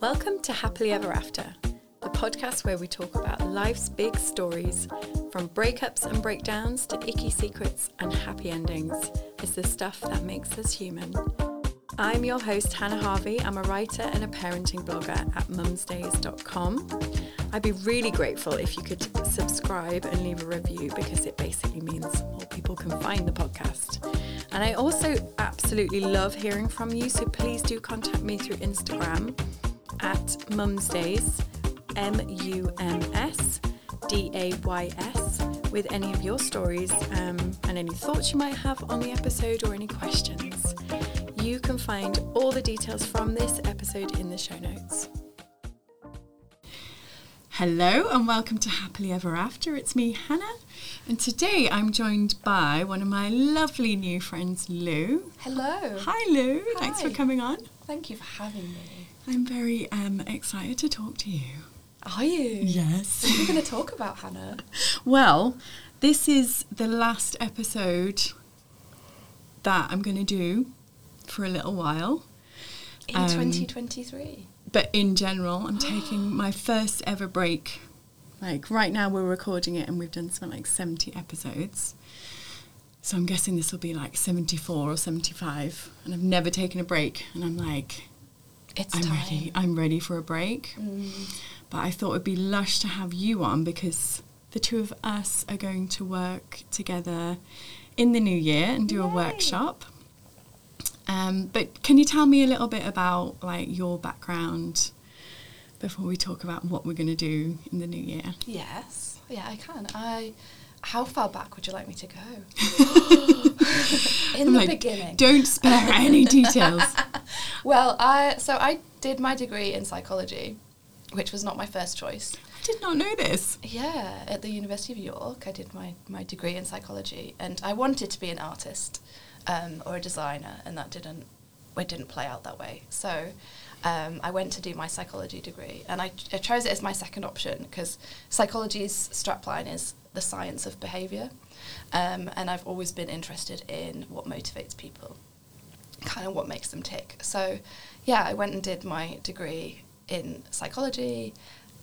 Welcome to Happily Ever After, the podcast where we talk about life's big stories, from breakups and breakdowns to icky secrets and happy endings. It's the stuff that makes us human. I'm your host, Hannah Harvey. I'm a writer and a parenting blogger at mumsdays.com. I'd be really grateful if you could subscribe and leave a review because it basically means more people can find the podcast. And I also absolutely love hearing from you, so please do contact me through Instagram at mumsdays, M U M S D A Y S, with any of your stories um, and any thoughts you might have on the episode or any questions. You can find all the details from this episode in the show notes. Hello and welcome to Happily Ever After. It's me, Hannah, and today I'm joined by one of my lovely new friends, Lou. Hello. Hi, Lou. Thanks for coming on. Thank you for having me. I'm very um, excited to talk to you. Are you? Yes. What are we going to talk about, Hannah? Well, this is the last episode that I'm going to do for a little while. In Um, 2023. But in general, I'm taking my first ever break. Like right now, we're recording it and we've done something like 70 episodes. So I'm guessing this will be like 74 or 75. And I've never taken a break. And I'm like, It's I'm time. ready. I'm ready for a break. Mm. But I thought it'd be lush to have you on because the two of us are going to work together in the new year and do a workshop. Um, but can you tell me a little bit about like your background before we talk about what we're going to do in the new year? Yes. Yeah, I can. I. How far back would you like me to go? In I'm the like, beginning. Don't spare any details. Well, I so I did my degree in psychology, which was not my first choice. I did not know this. Yeah, at the University of York, I did my, my degree in psychology, and I wanted to be an artist um, or a designer, and that didn't it didn't play out that way. So um, I went to do my psychology degree, and I, I chose it as my second option because psychology's strapline is the science of behaviour, um, and I've always been interested in what motivates people, kind of what makes them tick. So yeah, I went and did my degree in psychology.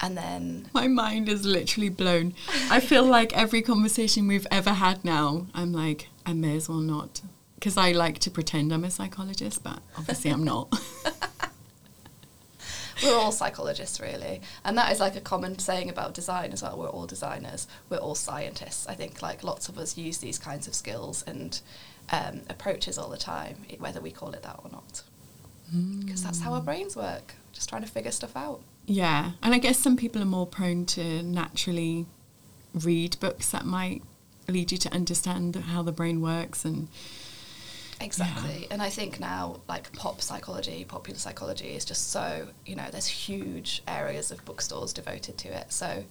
And then My mind is literally blown. I feel like every conversation we've ever had now, I'm like, I may as well not. Because I like to pretend I'm a psychologist, but obviously I'm not. we're all psychologists really. And that is like a common saying about design as well. We're all designers. We're all scientists. I think like lots of us use these kinds of skills and um, approaches all the time whether we call it that or not. Because that's how our brains work. Just trying to figure stuff out. Yeah. And I guess some people are more prone to naturally read books that might lead you to understand how the brain works and Exactly. And I think now, like pop psychology, popular psychology is just so, you know, there's huge areas of bookstores devoted to it. So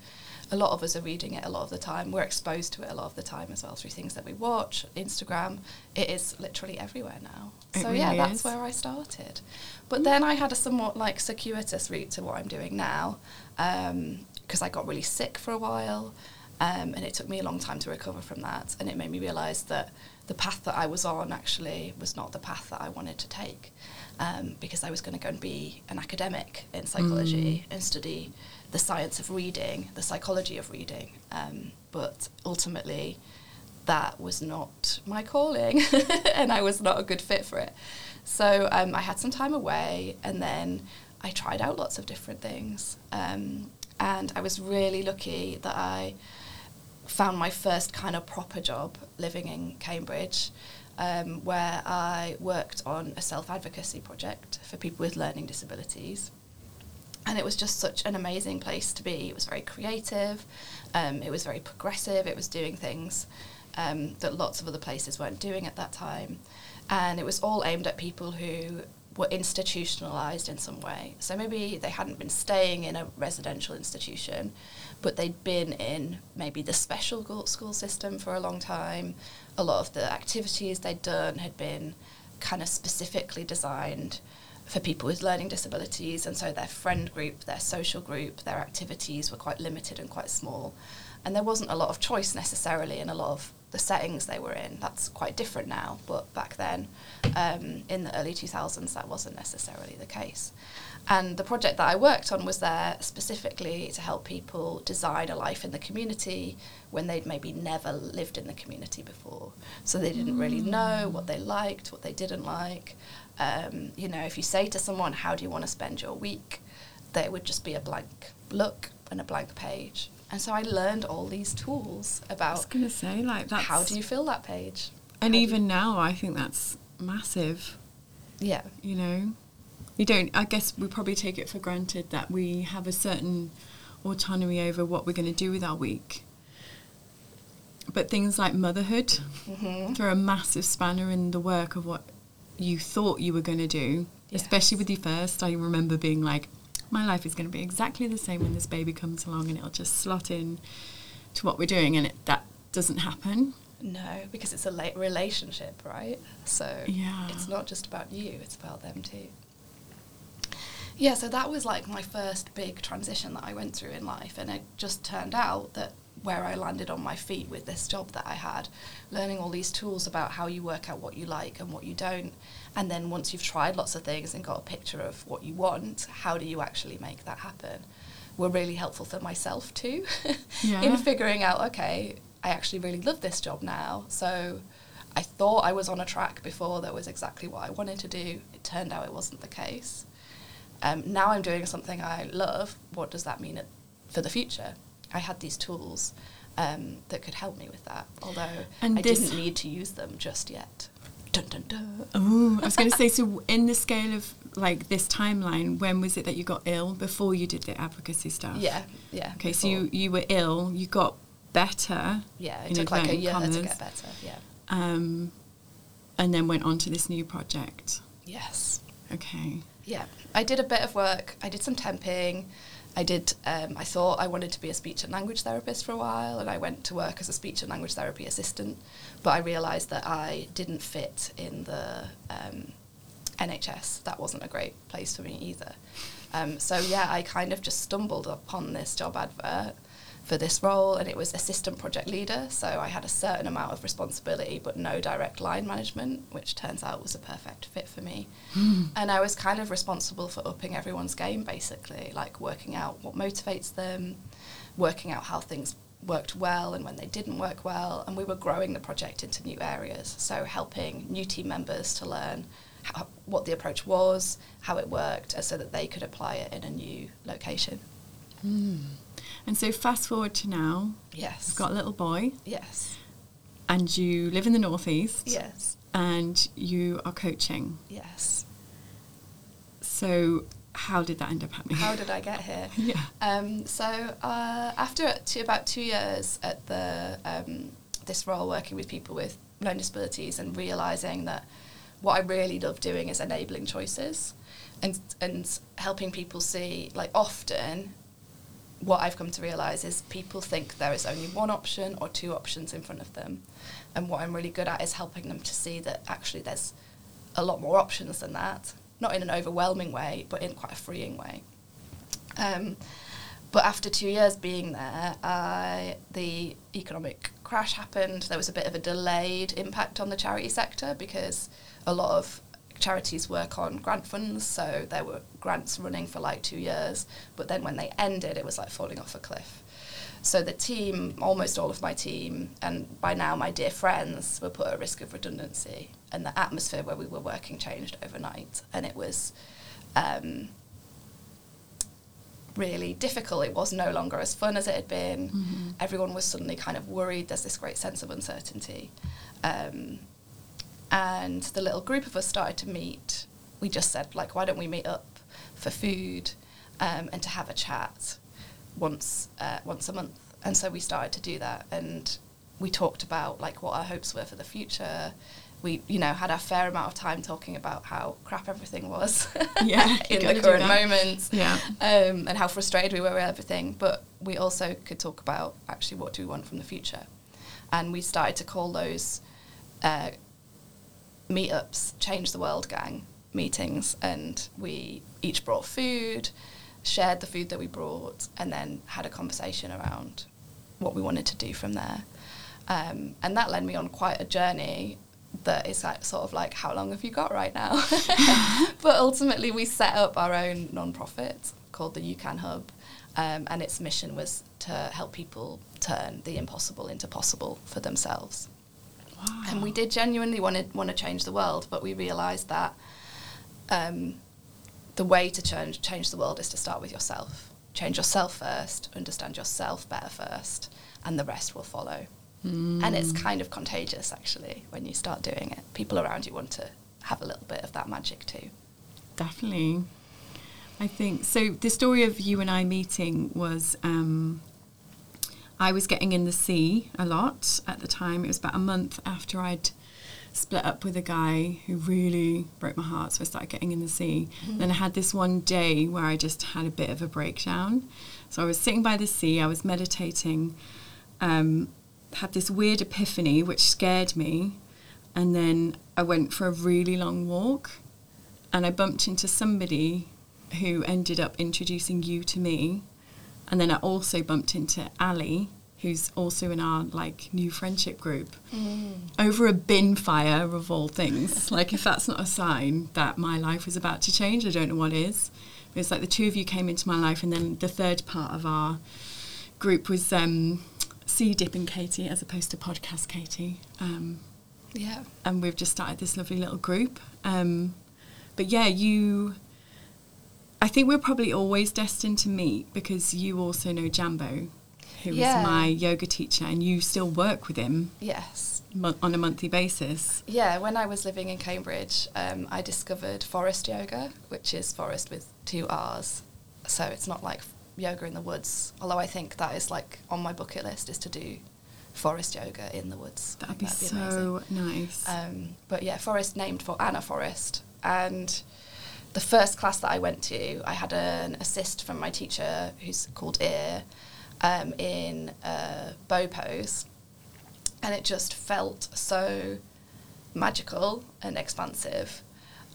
a lot of us are reading it a lot of the time. We're exposed to it a lot of the time as well through things that we watch, Instagram. It is literally everywhere now. It so yeah, really that's where I started. But then I had a somewhat like circuitous route to what I'm doing now um, because I got really sick for a while. Um, and it took me a long time to recover from that. And it made me realise that the path that I was on actually was not the path that I wanted to take um, because I was going to go and be an academic in psychology and study the science of reading, the psychology of reading. Um, but ultimately, that was not my calling and I was not a good fit for it. So um, I had some time away and then I tried out lots of different things. Um, and I was really lucky that I found my first kind of proper job living in Cambridge, um, where I worked on a self advocacy project for people with learning disabilities. And it was just such an amazing place to be. It was very creative, um, it was very progressive, it was doing things um, that lots of other places weren't doing at that time. And it was all aimed at people who were institutionalized in some way. So maybe they hadn't been staying in a residential institution, but they'd been in maybe the special school system for a long time. A lot of the activities they'd done had been kind of specifically designed for people with learning disabilities, and so their friend group, their social group, their activities were quite limited and quite small. And there wasn't a lot of choice necessarily in a lot of the settings they were in. That's quite different now, but back then, um, in the early 2000s, that wasn't necessarily the case. And the project that I worked on was there specifically to help people design a life in the community when they'd maybe never lived in the community before. So they didn't really know what they liked, what they didn't like. Um, you know, if you say to someone, How do you want to spend your week? there would just be a blank look and a blank page. And so I learned all these tools about. I was going to say, like, how do you fill that page. And how even now, I think that's massive. Yeah. you know you don't i guess we probably take it for granted that we have a certain autonomy over what we're going to do with our week but things like motherhood hmm throw a massive spanner in the work of what you thought you were going to do especially with your first i remember being like my life is going to be exactly the same when this baby comes along and it'll just slot in to what we're doing and it, that doesn't happen No, because it's a late relationship, right? So Yeah. it's not just about you, it's about them too. Yeah, so that was like my first big transition that I went through in life. And it just turned out that where I landed on my feet with this job that I had, learning all these tools about how you work out what you like and what you don't. And then once you've tried lots of things and got a picture of what you want, how do you actually make that happen? Were really helpful for myself too, Yeah. in figuring out, okay, I actually really love this job now. So I thought I was on a track before that was exactly what I wanted to do. It turned out it wasn't the case. Um, now I'm doing something I love. What does that mean for the future? I had these tools um, that could help me with that, although And I didn't need to use them just yet. Dun, dun, dun. Oh, I was going to say, so in the scale of like this timeline, when was it that you got ill before you did the advocacy stuff? Yeah, yeah. Okay, so you, you were ill, you got better, Yeah, it took like a year to get better. Yeah. um, and then went on to this new project. Yes. Okay. Yeah, I did a bit of work. I did some temping. I did. Um, I thought I wanted to be a speech and language therapist for a while, and I went to work as a speech and language therapy assistant. But I realised that I didn't fit in the um, NHS. That wasn't a great place for me either. Um, so yeah, I kind of just stumbled upon this job advert for this role, and it was assistant project leader. So I had a certain amount of responsibility, but no direct line management, which turns out was a perfect fit for me. Hmm. And I was kind of responsible for upping everyone's game, basically, like working out what motivates them, working out how things worked well and when they didn't work well. And we were growing the project into new areas, so helping new team members to learn how, what the approach was, how it worked, so that they could apply it in a new location. Hmm. And so fast forward to now, Yes. you've got a little boy, yes. and you live in the northeast, Yes. and you are coaching. Yes. So how did that end up happening? How did I get here? yeah. Um, so uh, after two, about two years at the um, this role working with people with learning disabilities and realizing that what I really love doing is enabling choices and and helping people see like often what I've come to realize is people think there is only one option or two options in front of them. And what I'm really good at is helping them to see that actually there's a lot more options than that. Not in an overwhelming way but in quite a freeing way. Um, but after two years being there, I, the economic crash happened. There was a bit of a delayed impact on the charity sector because a lot of charities work on grant funds, so there were grants running for like two years. But then when they ended, it was like falling off a cliff. So the team, almost all of my team, and by now my dear friends, were put at risk of redundancy. And the atmosphere where we were working changed overnight. And it was um, really difficult. It was no longer as fun as it had been. Mhm. Everyone was suddenly kind of worried. There's this great sense of uncertainty. Um, and the little group of us started to meet. We just said, like, why don't we meet up for food um, and to have a chat once uh, once a month? And so we started to do that, and we talked about like what our hopes were for the future. We, you know, had a fair amount of time talking about how crap everything was Yeah, in the current moment Yeah. um, and how frustrated we were with everything. But we also could talk about actually what do we want from the future, and we started to call those uh, meetups "Change the World Gang" meetings, and we each brought food, shared the food that we brought, and then had a conversation around what we wanted to do from there. Um, and that led me on quite a journey that is like sort of like, how long have you got right now? but ultimately, we set up our own non-profit called the You Can Hub, um, and its mission was to help people turn the impossible into possible for themselves. Wow. And we did genuinely want to want to change the world, but we realised that um, the way to change change the world is to start with yourself. Change yourself first, understand yourself better first, and the rest will follow. And it's kind of contagious, actually, when you start doing it. People around you want to have a little bit of that magic too. Definitely. I think so. The story of you and I meeting was um, I was getting in the sea a lot at the time. It was about a month after I'd split up with a guy who really broke my heart, so I started getting in the sea. Then I had this one day where I just had a bit of a breakdown. So I was sitting by the sea, I was meditating, um, had this weird epiphany which scared me, and then I went for a really long walk and I bumped into somebody who ended up introducing you to me. And then I also bumped into Ali, who's also in our like new friendship group, over a bin fire of all things. like if that's not a sign that my life was about to change, I don't know what is. It was like the two of you came into my life, and then the third part of our group was um, sea dipping Katie as opposed to podcast Katie. Um, Yeah. and we've just started this lovely little group. Um, but yeah, you. I think we're probably always destined to meet because you also know Jambo, who is Yeah. my yoga teacher, and you still work with him Yes. mo- on a monthly basis. Yeah, when I was living in Cambridge, um, I discovered Forrest yoga, which is Forrest with two R's. So it's not like yoga in the woods, although I think that is like on my bucket list is to do forest yoga in the woods. That'd be think amazing. so nice. Um, but yeah, Forrest named for Ana Forrest. And the first class that I went to, I had an assist from my teacher who's called Ear um, in uh, bow pose. And it just felt so magical and expansive.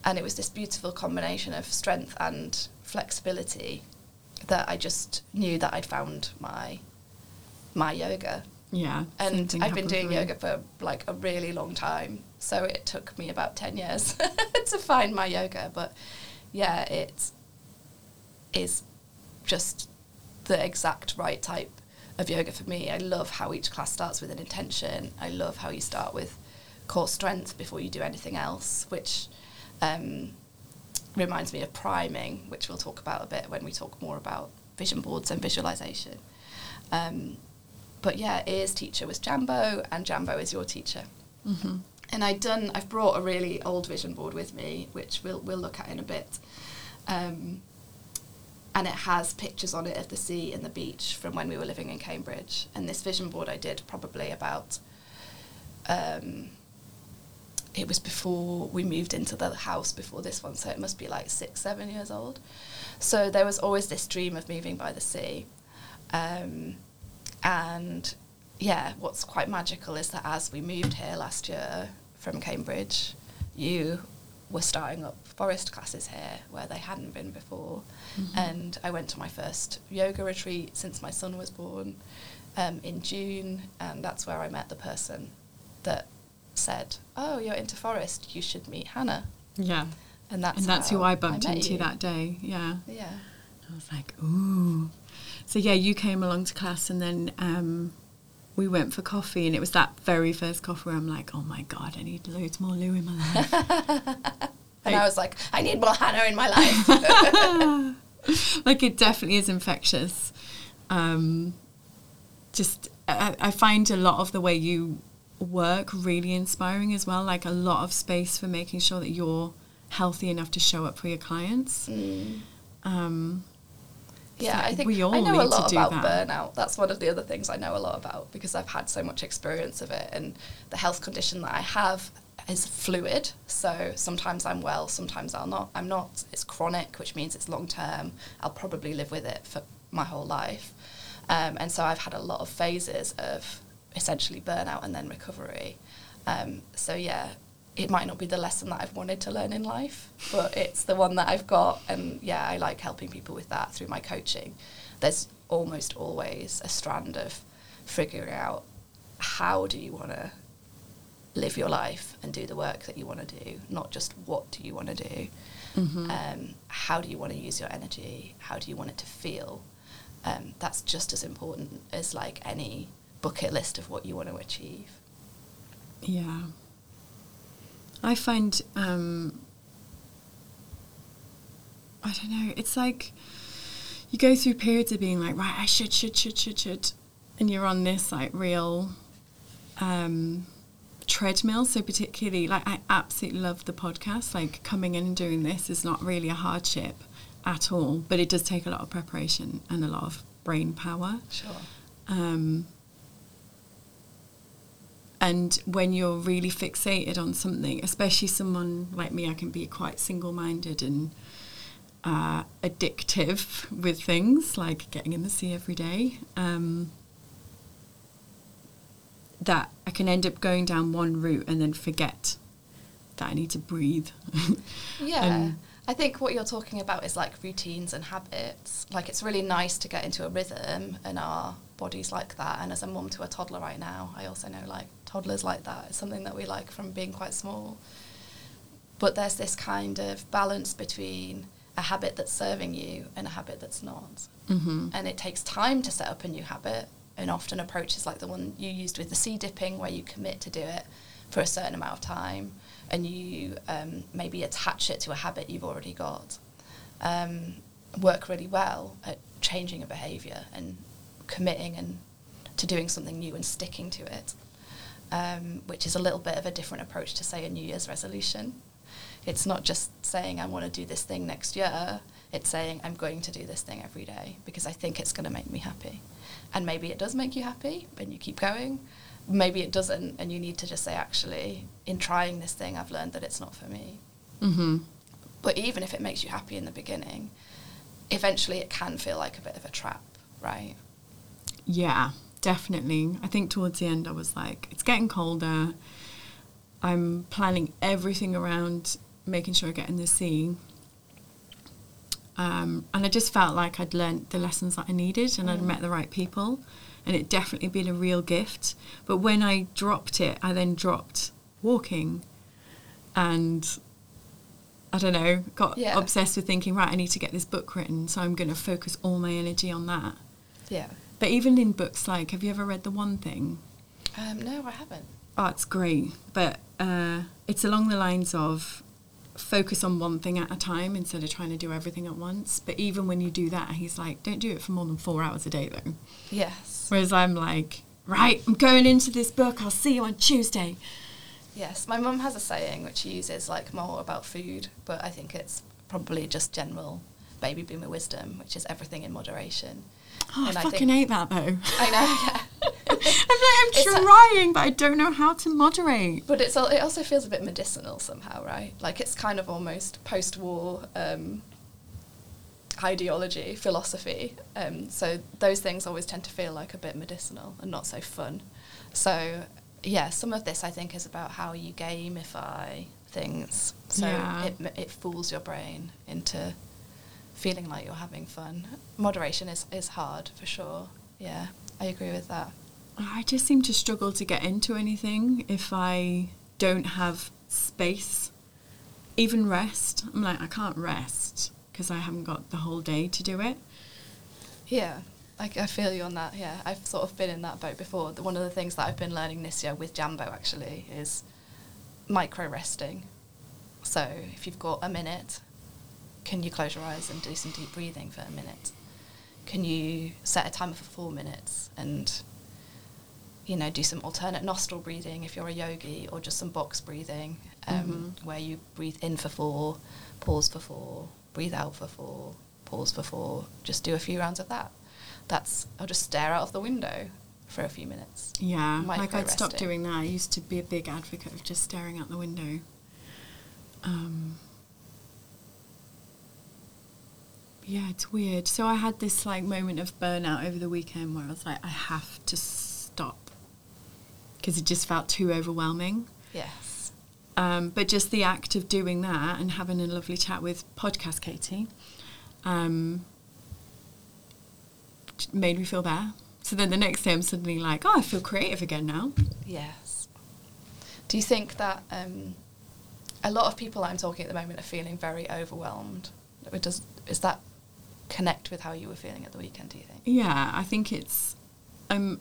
And it was this beautiful combination of strength and flexibility that I just knew that I'd found my my yoga yeah, and I've been doing yoga for like a really long time. So it took me about 10 years to find my yoga. But yeah, it is just the exact right type of yoga for me. I love how each class starts with an intention. I love how you start with core strength before you do anything else, which um, reminds me of priming, which we'll talk about a bit when we talk more about vision boards and visualization. Um, but yeah, Ear's teacher was Jambo, and Jambo is your teacher. Mm-hmm. And I'd done, I've brought a really old vision board with me, which we'll we'll look at in a bit. Um, and it has pictures on it of the sea and the beach from when we were living in Cambridge. And this vision board I did probably about. Um, it was before we moved into the house before this one, so it must be like six, seven years old. So there was always this dream of moving by the sea. Um, and yeah, what's quite magical is that as we moved here last year from Cambridge, you were starting up Forrest classes here where they hadn't been before. And I went to my first yoga retreat since my son was born um, in June, and that's where I met the person that said, "Oh, you're into Forrest. You should meet Hannah." Yeah, And that's and that's who I bumped met into you. that day. Yeah. Yeah. I was like, ooh. So yeah, you came along to class, and then um, we went for coffee, and it was that very first coffee where I'm like, oh my god, I need loads more Lou in my life. And I was like, "I need more Hannah in my life." like it definitely is infectious. Um, just I, I find a lot of the way you work really inspiring as well. Like a lot of space for making sure that you're healthy enough to show up for your clients. Mm. Um, Yeah, So I think we all I know a lot about that. burnout. That's one of the other things I know a lot about because I've had so much experience of it, and the health condition that I have is fluid. So sometimes I'm well, sometimes I'll not. I'm not. It's chronic, which means it's long term. I'll probably live with it for my whole life, um, and so I've had a lot of phases of essentially burnout and then recovery. Um, so yeah, it might not be the lesson that I've wanted to learn in life, but it's the one that I've got. And yeah, I like helping people with that through my coaching. There's almost always a strand of figuring out how do you want to live your life and do the work that you want to do, not just what do you want to do. Mm-hmm. Um, how do you want to use your energy? How do you want it to feel? Um, that's just as important as like any bucket list of what you want to achieve. Yeah. I find, um, I don't know, it's like you go through periods of being like, right, I should, should, should, should, should. And you're on this like real um, treadmill. So, particularly, like, I absolutely love the podcast. Like, coming in and doing this is not really a hardship at all, but it does take a lot of preparation and a lot of brain power. Sure. Um, and when you're really fixated on something, especially someone like me, I can be quite single minded and uh, addictive with things like getting in the sea every day. Um, that I can end up going down one route and then forget that I need to breathe. Yeah. And- I think what you're talking about is like routines and habits. Like it's really nice to get into a rhythm and our bodies like that. And as a mum to a toddler right now, I also know like toddlers like that. It's something that we like from being quite small. But there's this kind of balance between a habit that's serving you and a habit that's not. mm-hmm. And it takes time to set up a new habit. And often approaches like the one you used with the sea dipping, where you commit to do it for a certain amount of time and you um, maybe attach it to a habit you've already got, um, work really well at changing a behaviour and committing and to doing something new and sticking to it, um, which is a little bit of a different approach to say a New Year's resolution. It's not just saying I want to do this thing next year. It's saying I'm going to do this thing every day because I think it's going to make me happy, and maybe it does make you happy, and you keep going maybe it doesn't and you need to just say actually in trying this thing i've learned that it's not for me Mm-hmm. but even if it makes you happy in the beginning eventually it can feel like a bit of a trap right Yeah, definitely. I think towards the end, I was like, it's getting colder. I'm planning everything around making sure I get in the sea. Um, and I just felt like I'd learnt the lessons that I needed and I'd met the right people. And it definitely been a real gift. But when I dropped it, I then dropped walking. And I don't know, got Yeah. obsessed with thinking, right, I need to get this book written. So I'm going to focus all my energy on that. yeah But even in books like, have you ever read The One Thing? um, no i haven't Oh, it's great. But uh, it's along the lines of focus on one thing at a time instead of trying to do everything at once. But even when you do that, he's like, don't do it for more than four hours a day, though. yes Whereas I'm like, right, I'm going into this book. I'll see you on Tuesday. yes my mum has a saying which she uses like more about food but i think it's probably just general baby boomer wisdom which is everything in moderation Oh, And I I fucking think- hate that, though. i know yeah I'm like, I'm It's a- trying, but I don't know how to moderate. But it's it also feels a bit medicinal somehow, right? Like it's kind of almost post-war um, ideology, philosophy. Um, so those things always tend to feel like a bit medicinal and not so fun. So yeah, some of this I think is about how you gamify things. So Yeah. it it fools your brain into feeling like you're having fun. Moderation is is hard for sure. Yeah, I agree with that. I just seem to struggle to get into anything if I don't have space, even rest. I'm like, I can't rest because I haven't got the whole day to do it. Yeah, I, I feel you on that. Yeah, I've sort of been in that boat before. The, one of the things that I've been learning this year with Jambo actually is micro resting. So if you've got a minute, can you close your eyes and do some deep breathing for a minute? Can you set a timer for four minutes and you know do some alternate nostril breathing if you're a yogi, or just some box breathing um, where you breathe in for four, pause for four, breathe out for four, pause for four. Just do a few rounds of that. That's I'll just stare out of the window for a few minutes. Yeah, like I'd stopped doing that. I used to be a big advocate of just staring out the window. Um, yeah, it's weird. So I had this like moment of burnout over the weekend where I was like, I have to stop because it just felt too overwhelming. Yes. Um, but just the act of doing that and having a lovely chat with podcast Katie um, made me feel better. So then the next day I'm suddenly like, oh, I feel creative again now. Yes. Do you think that um, a lot of people I'm talking at the moment are feeling very overwhelmed? It does is that connect with how you were feeling at the weekend? Do you think? Yeah, I think it's um.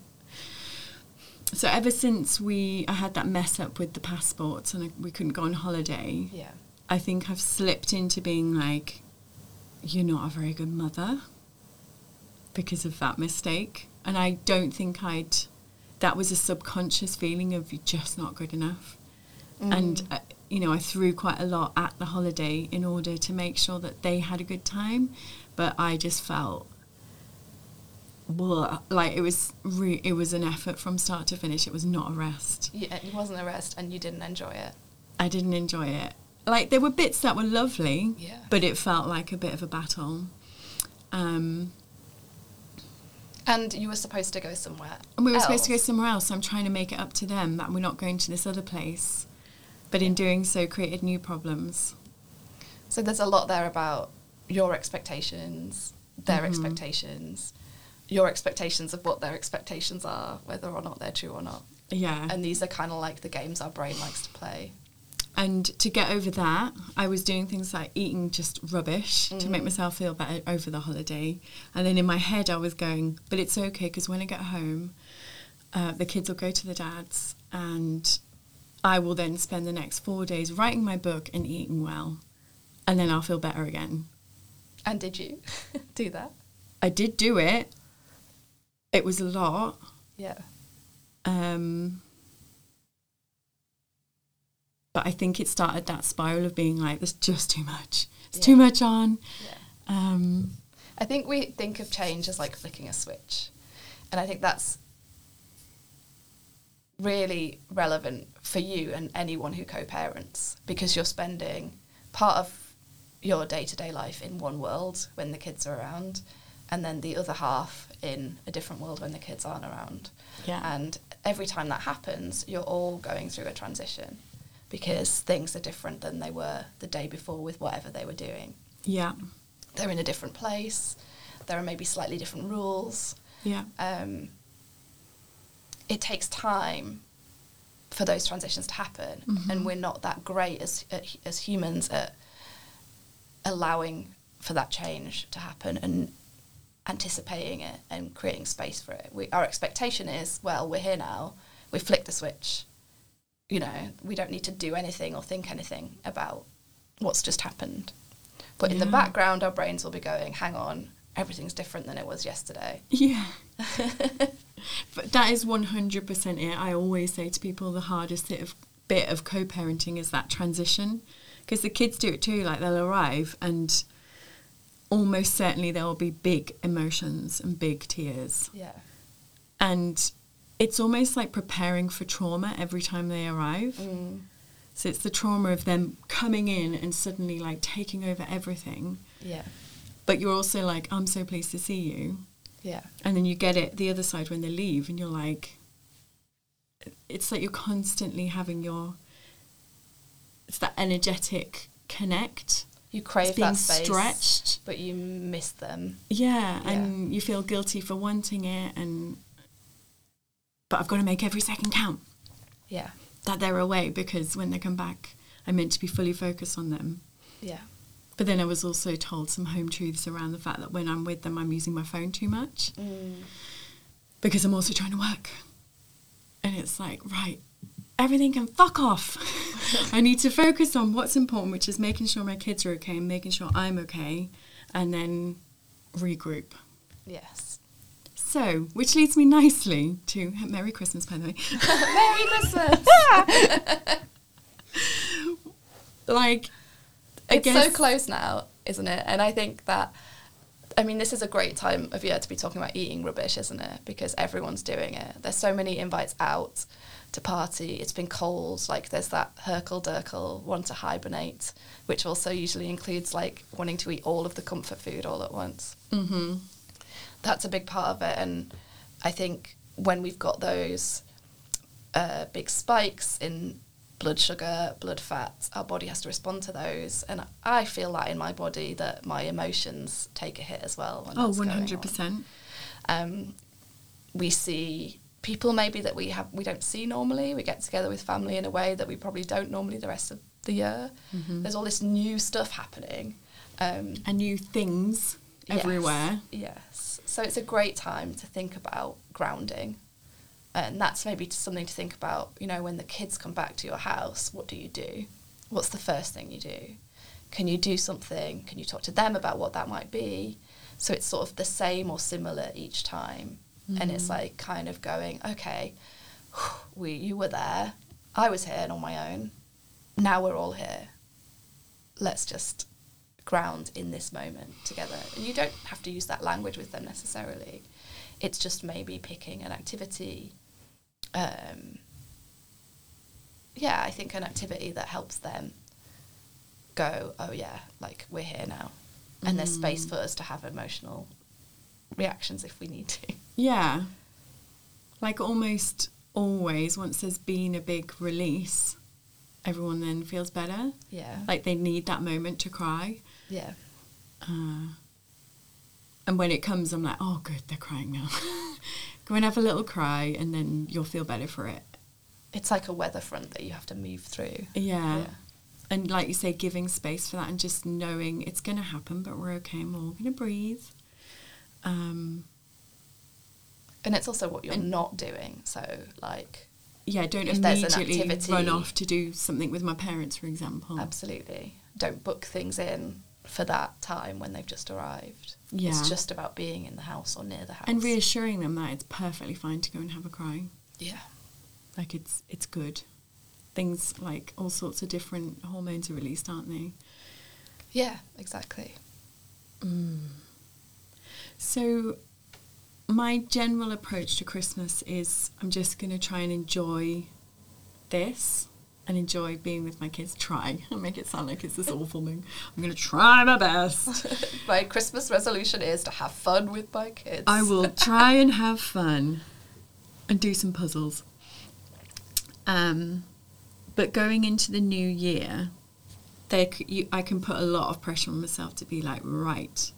So ever since we I had that mess up with the passports and I, we couldn't go on holiday, Yeah. I think I've slipped into being like, you're not a very good mother because of that mistake. And I don't think I'd, that was a subconscious feeling of you're just not good enough. And, uh, you know, I threw quite a lot at the holiday in order to make sure that they had a good time. But I just felt, blah, like it was, re- it was an effort from start to finish. It was not a rest. Yeah, it wasn't a rest, and you didn't enjoy it. I didn't enjoy it. Like there were bits that were lovely, Yeah. but it felt like a bit of a battle. Um, And you were supposed to go somewhere. and we were supposed to go somewhere else. I'm trying to make it up to them that we're not going to this other place. But in doing so, created new problems. So there's a lot there about your expectations, their Mhm. expectations, your expectations of what their expectations are, whether or not they're true or not. Yeah. And these are kind of like the games our brain likes to play. And to get over that, I was doing things like eating just rubbish to make Mm. myself feel better over the holiday. And then in my head, I was going, but it's okay because when I get home, uh, the kids will go to the dad's and I will then spend the next four days writing my book and eating well. And then I'll feel better again. And did you do that? I did do it. It was a lot. Yeah. Um, but I think it started that spiral of being like, there's just too much. It's Yeah. too much on. Yeah. Um, I think we think of change as like flicking a switch. And I think that's really relevant for you and anyone who co parents because you're spending part of your day to day life in one world when the kids are around, and then the other half in a different world when the kids aren't around. yeah. And every time that happens, you're all going through a transition because things are different than they were the day before with whatever they were doing yeah. they're in a different place. There are maybe slightly different rules. Yeah. Um, it takes time for those transitions to happen, Mhm. and we're not that great as at- as humans at allowing for that change to happen and anticipating it and creating space for it. We, our expectation is, well, we're here now. We flicked the switch. You know, we don't need to do anything or think anything about what's just happened. But in the background, our brains will be going, hang on, everything's different than it was yesterday. Yeah. But that is 100% it. I always say to people the hardest bit of, bit of co parenting is that transition. Because the kids do it too. Like they'll arrive and almost certainly there will be big emotions and big tears. Yeah. And it's almost like preparing for trauma every time they arrive. Mm. So it's the trauma of them coming in and suddenly like taking over everything. Yeah. But you're also like, I'm so pleased to see you. Yeah. And then you get it the other side when they leave, and you're like, it's like you're constantly having your, it's that energetic connect. You crave it's being that space, stretched. but you miss them. Yeah, Yeah. and you feel guilty for wanting it, and but I've got to make every second count Yeah. that they're away because when they come back, I'm meant to be fully focused on them. Yeah. But then I was also told some home truths around the fact that when I'm with them, I'm using my phone too much Mm. because I'm also trying to work. And it's like, right, everything can fuck off. I need to focus on what's important, which is making sure my kids are okay and making sure I'm okay, and then regroup. Yes. So, which leads me nicely to Merry Christmas, by the way. Merry Christmas. like, it's guess so close now, isn't it? And I think that, I mean, this is a great time of year to be talking about eating rubbish, isn't it? Because everyone's doing it. There's so many invites out to party. It's been cold. Like there's that hurkle-durkle, want to hibernate, which also usually includes like wanting to eat all of the comfort food all at once. hmm that's a big part of it. And I think when we've got those uh, big spikes in blood sugar, blood fat, our body has to respond to those. And I feel that in my body that my emotions take a hit as well. When Oh, that's going on. 100%. Um, we see people maybe that we have we don't see normally. We get together with family in a way that we probably don't normally the rest of the year. Mm-hmm. There's all this new stuff happening. Um, And new things everywhere. Yes, yes. So it's a great time to think about grounding. And that's maybe something to think about, you know, when the kids come back to your house, what do you do? What's the first thing you do? Can you do something? Can you talk to them about what that might be? So it's sort of the same or similar each time. And it's mm-hmm. like kind of going, okay, we you were there, I was here and on my own. Now we're all here. Let's just ground in this moment together. And you don't have to use that language with them necessarily. It's just maybe picking an activity. Um, yeah, I think an activity that helps them go, oh yeah, like we're here now. And there's space for us to have emotional reactions if we need to. Yeah. Like almost always, once there's been a big release, everyone then feels better. Yeah. Like they need that moment to cry. yeah. Uh, and when it comes, I'm like, oh, good, they're crying now. Go and have a little cry, and then you'll feel better for it. It's like a weather front that you have to move through. Yeah. Yeah. And like you say, giving space for that and just knowing it's going to happen, but we're okay and we're all going to breathe. Um, And it's also what you're not doing. So, like, yeah, don't If there's an immediately activity- run off to do something with my parents, for example. Absolutely. Don't book things in for that time when they've just arrived. Yeah. It's just about being in the house or near the house. And reassuring them that it's perfectly fine to go and have a cry. Yeah. Like it's it's good. Things like all sorts of different hormones are released, aren't they? Yeah, exactly. Mm. So, my general approach to Christmas is I'm just going to try and enjoy this and enjoy being with my kids. Try. I make it sound like it's this awful thing. I'm going to try my best. my Christmas resolution is to have fun with my kids. I will try and have fun and do some puzzles. Um, but going into the new year, there c- you, I can put a lot of pressure on myself to be like, right,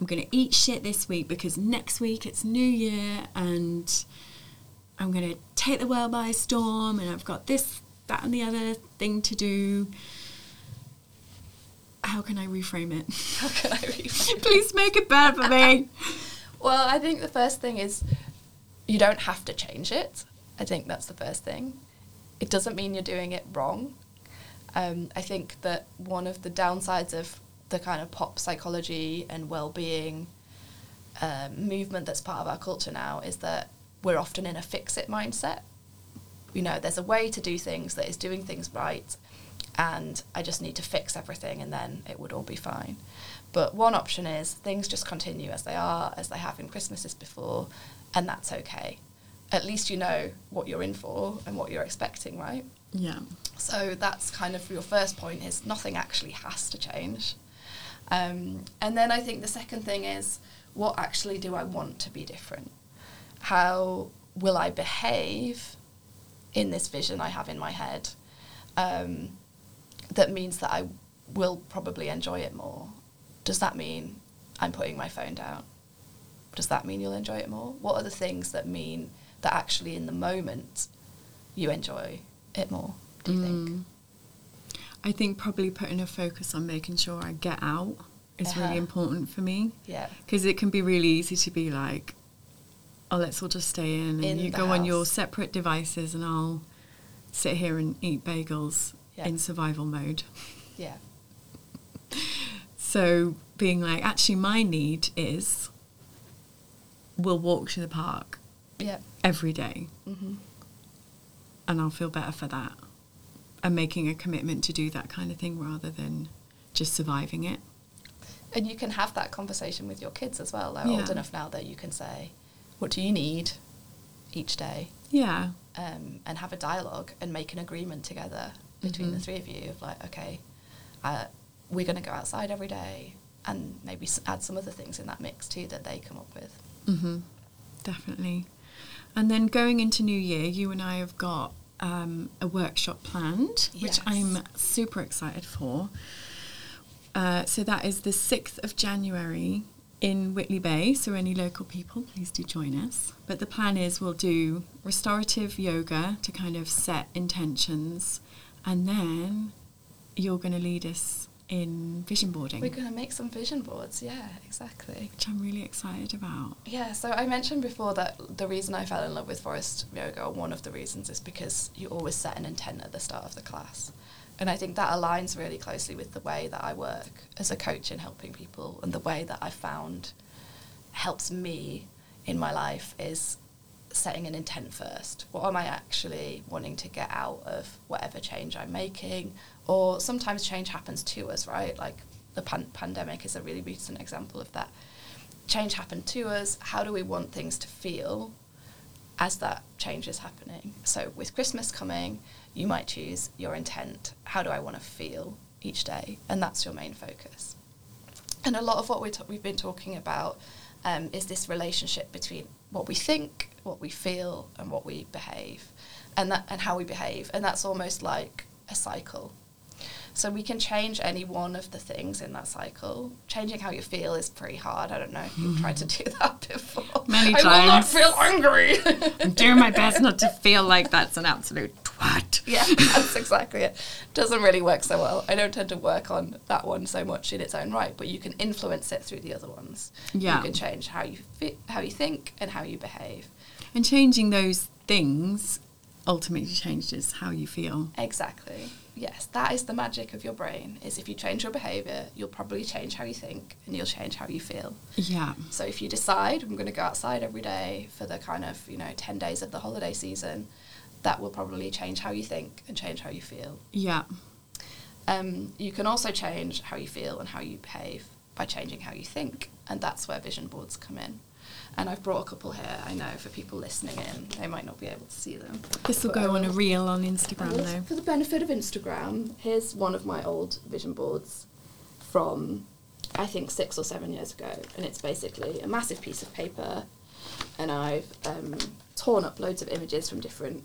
I'm going to eat shit this week because next week it's New Year and I'm going to take the world by storm and I've got this, that, and the other thing to do. How can I reframe it? How can I read? Please make it better for me. Well, I think the first thing is you don't have to change it. I think that's the first thing. It doesn't mean you're doing it wrong. Um, I think that one of the downsides of the kind of pop psychology and well-being um, movement that's part of our culture now is that we're often in a fix-it mindset. You know, there's a way to do things that is doing things right, and I just need to fix everything, and then it would all be fine. But one option is things just continue as they are, as they have in Christmases before, and that's okay. At least you know what you're in for and what you're expecting, right? Yeah. So that's kind of your first point is nothing actually has to change. Um, and then I think the second thing is what actually do I want to be different? How will I behave in this vision I have in my head um, that means that I will probably enjoy it more? Does that mean I'm putting my phone down? Does that mean you'll enjoy it more? What are the things that mean that actually in the moment you enjoy it more, do you think? Mm. I think probably putting a focus on making sure I get out is Uh-huh. really important for me Yeah. because it can be really easy to be like, oh, let's all just stay in and In you go on your separate devices and I'll sit here and eat bagels Yeah. in survival mode. Yeah. So being like, actually, my need is we'll walk to the park Yeah. every day hmm and I'll feel better for that. And making a commitment to do that kind of thing rather than just surviving it. And you can have that conversation with your kids as well. They're Yeah. old enough now that you can say, "What do you need each day?" Yeah. Um, and have a dialogue and make an agreement together between the Mhm. three of you of like, okay, uh, we're going to go outside every day, and maybe s- add some other things in that mix too that they come up with. hmm Definitely. And then going into New Year, you and I have got um, a workshop planned, which I'm super excited for. Uh, so that is the 6th of January in Whitley Bay, so any local people, please do join us. But the plan is we'll do restorative yoga to kind of set intentions, and then you're going to lead us in vision boarding, We're going to make some vision boards. Yeah, exactly. which I'm really excited about. Yeah, so I mentioned before that the reason I fell in love with Forrest yoga, or one of the reasons, is because you always set an intent at the start of the class. And I think that aligns really closely with the way that I work as a coach in helping people and the way that I found helps me in my life is setting an intent first. What am I actually wanting to get out of whatever change I'm making? Or sometimes change happens to us, right? Like the pan- pandemic is a really recent example of that. Change happened to us. How do we want things to feel as that change is happening? So, with Christmas coming, you might choose your intent. How do I want to feel each day? And that's your main focus. And a lot of what we t- we've been talking about um, is this relationship between what we think, what we feel, and what we behave, and that and how we behave. And that's almost like a cycle. So we can change any one of the things in that cycle. Changing how you feel is pretty hard. I don't know if you've tried to do that before. Many times I will not feel angry. I'm doing my best not to feel like that's an absolute twat. yeah, that's exactly it. Doesn't really work so well. I don't tend to work on that one so much in its own right, but you can influence it through the other ones. Yeah. You can change how you fi- how you think and how you behave. And changing those things ultimately changes how you feel. Exactly. Yes, that is the magic of your brain. Is if you change your behavior, you'll probably change how you think and you'll change how you feel. Yeah. So if you decide I'm going to go outside every day for the kind of, you know, 10 days of the holiday season, that will probably change how you think and change how you feel. Yeah. Um, you can also change how you feel and how you behave by changing how you think, and that's where vision boards come in. And I've brought a couple here. I know for people listening in, they might not be able to see them. This will go on a reel on Instagram though. For the benefit of Instagram, here's one of my old vision boards from I think six or seven years ago, and it's basically a massive piece of paper, and I've um, torn up loads of images from different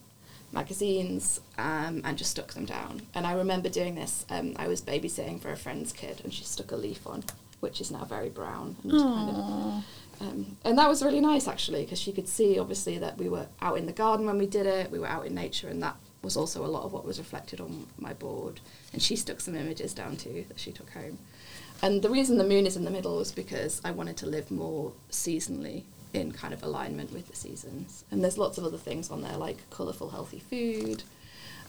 magazines um, and just stuck them down. And I remember doing this. Um, I was babysitting for a friend's kid, and she stuck a leaf on, which is now very brown and kind of um, and that was really nice actually because she could see obviously that we were out in the garden when we did it, we were out in nature, and that was also a lot of what was reflected on my board. And she stuck some images down too that she took home. And the reason the moon is in the middle was because I wanted to live more seasonally in kind of alignment with the seasons. And there's lots of other things on there like colourful, healthy food.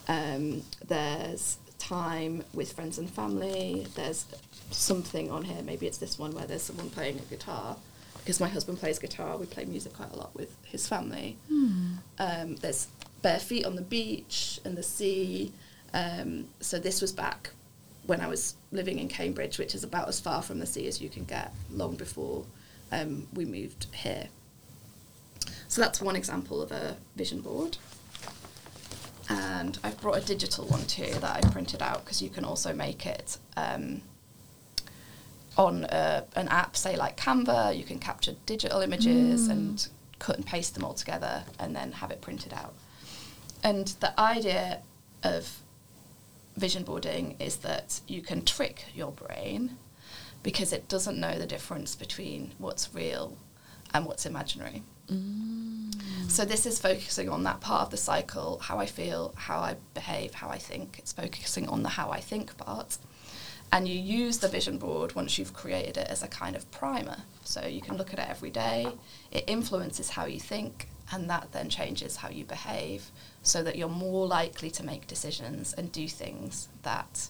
Um, there's time with friends and family. There's something on here, maybe it's this one where there's someone playing a guitar. Because my husband plays guitar, we play music quite a lot with his family. Um, there's bare feet on the beach and the sea. Um, so this was back when I was living in Cambridge, which is about as far from the sea as you can get, long before um, we moved here. So that's one example of a vision board. And I've brought a digital one too that I printed out because you can also make it um, on a, an app, say like Canva. You can capture digital images and cut and paste them all together and then have it printed out. And the idea of vision boarding is that you can trick your brain because it doesn't know the difference between what's real and what's imaginary. So this is focusing on that part of the cycle, how I feel, how I behave, how I think. It's focusing on the how I think part. And you use the vision board once you've created it as a kind of primer. So you can look at it every day. It influences how you think, and that then changes how you behave so that you're more likely to make decisions and do things that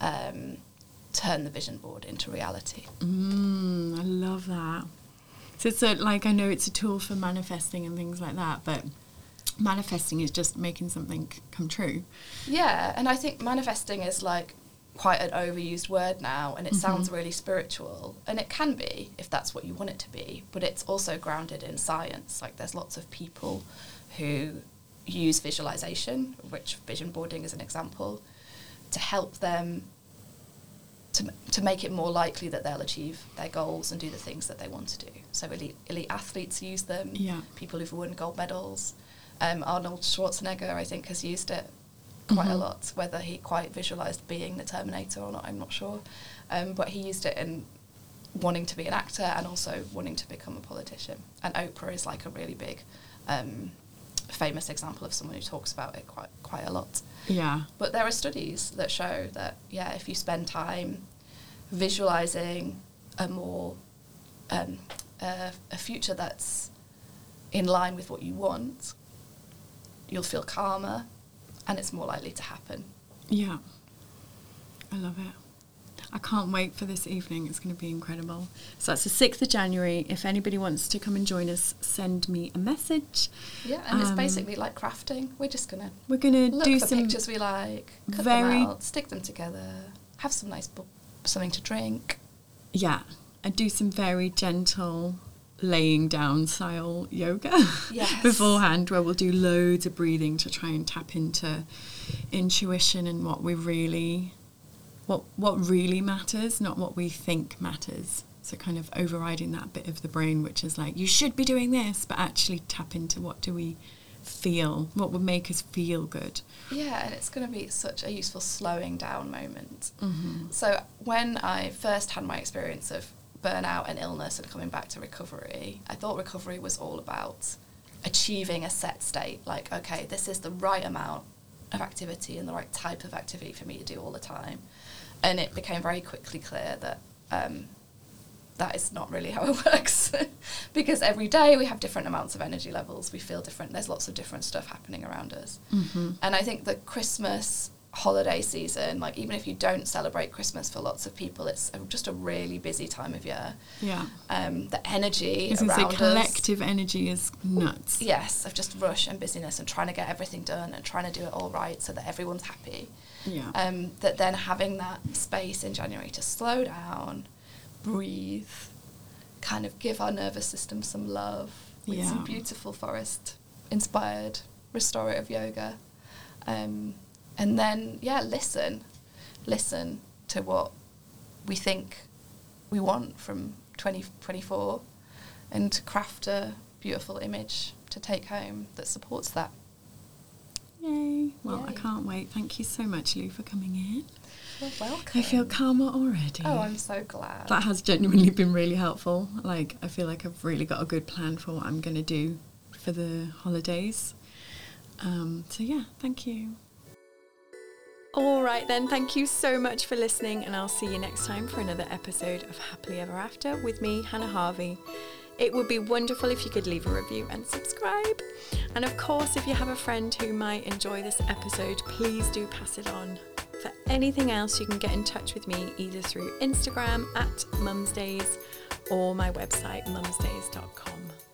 um, turn the vision board into reality. Mm, I love that. So it's a, like I know it's a tool for manifesting and things like that, but manifesting is just making something come true. Yeah, and I think manifesting is like quite an overused word now and it mm-hmm. sounds really spiritual and it can be if that's what you want it to be but it's also grounded in science like there's lots of people who use visualization which vision boarding is an example to help them to, to make it more likely that they'll achieve their goals and do the things that they want to do so elite, elite athletes use them Yeah. people who've won gold medals um, arnold schwarzenegger i think has used it quite a Mhm. lot. Whether he quite visualized being the Terminator or not, I'm not sure. Um, but he used it in wanting to be an actor and also wanting to become a politician. And Oprah is like a really big, um, famous example of someone who talks about it quite quite a lot. Yeah. But there are studies that show that yeah, if you spend time visualizing a more um, a, a future that's in line with what you want, you'll feel calmer, and it's more likely to happen. Yeah. I love it. I can't wait for this evening. It's going to be incredible. So that's the 6th of January. If anybody wants to come and join us, send me a message. Yeah, and it's Um, basically like crafting. We're just gonna We're going to look do for some pictures we like, cut them out, stick them together, have some nice bu- something to drink. yeah, and do some very gentle laying down style yoga Yes. beforehand where we'll do loads of breathing to try and tap into intuition and what we really what what really matters, not what we think matters. So kind of overriding that bit of the brain which is like you should be doing this, but actually tap into what do we feel, what would make us feel good. Yeah, and it's going to be such a useful slowing down moment. Mm-hmm. So when I first had my experience of burnout and illness and coming back to recovery, I thought recovery was all about achieving a set state. Like, okay, this is the right amount of activity and the right type of activity for me to do all the time. And it became very quickly clear that um, that is not really how it works because every day we have different amounts of energy levels we feel different there's lots of different stuff happening around us Mm-hmm. and i think the christmas holiday season like even if you don't celebrate christmas for lots of people it's a, just a really busy time of year Yeah. um, the energy I was going to say around us collective energy is nuts. yes of just rush and busyness and trying to get everything done and trying to do it all right so that everyone's happy Yeah. um, that then having that space in January to slow down, breathe, kind of give our nervous system some love with Yeah. some beautiful Forrest inspired restorative yoga. Um, and then, yeah, listen. Listen to what we think we want from 2024 and craft a beautiful image to take home that supports that. Yay. Well, I can't wait. Thank you so much, Lou, for coming in. You're welcome. I feel calmer already. Oh, I'm so glad. that has genuinely been really helpful. Like, I feel like I've really got a good plan for what I'm going to do for the holidays. Um, so, yeah, thank you. All right, then. Thank you so much for listening, and I'll see you next time for another episode of Happily Ever After with me, Hannah Harvey. It would be wonderful if you could leave a review and subscribe. And of course, if you have a friend who might enjoy this episode, please do pass it on. For anything else, you can get in touch with me either through Instagram at mumsdays or my website mumsdays.com.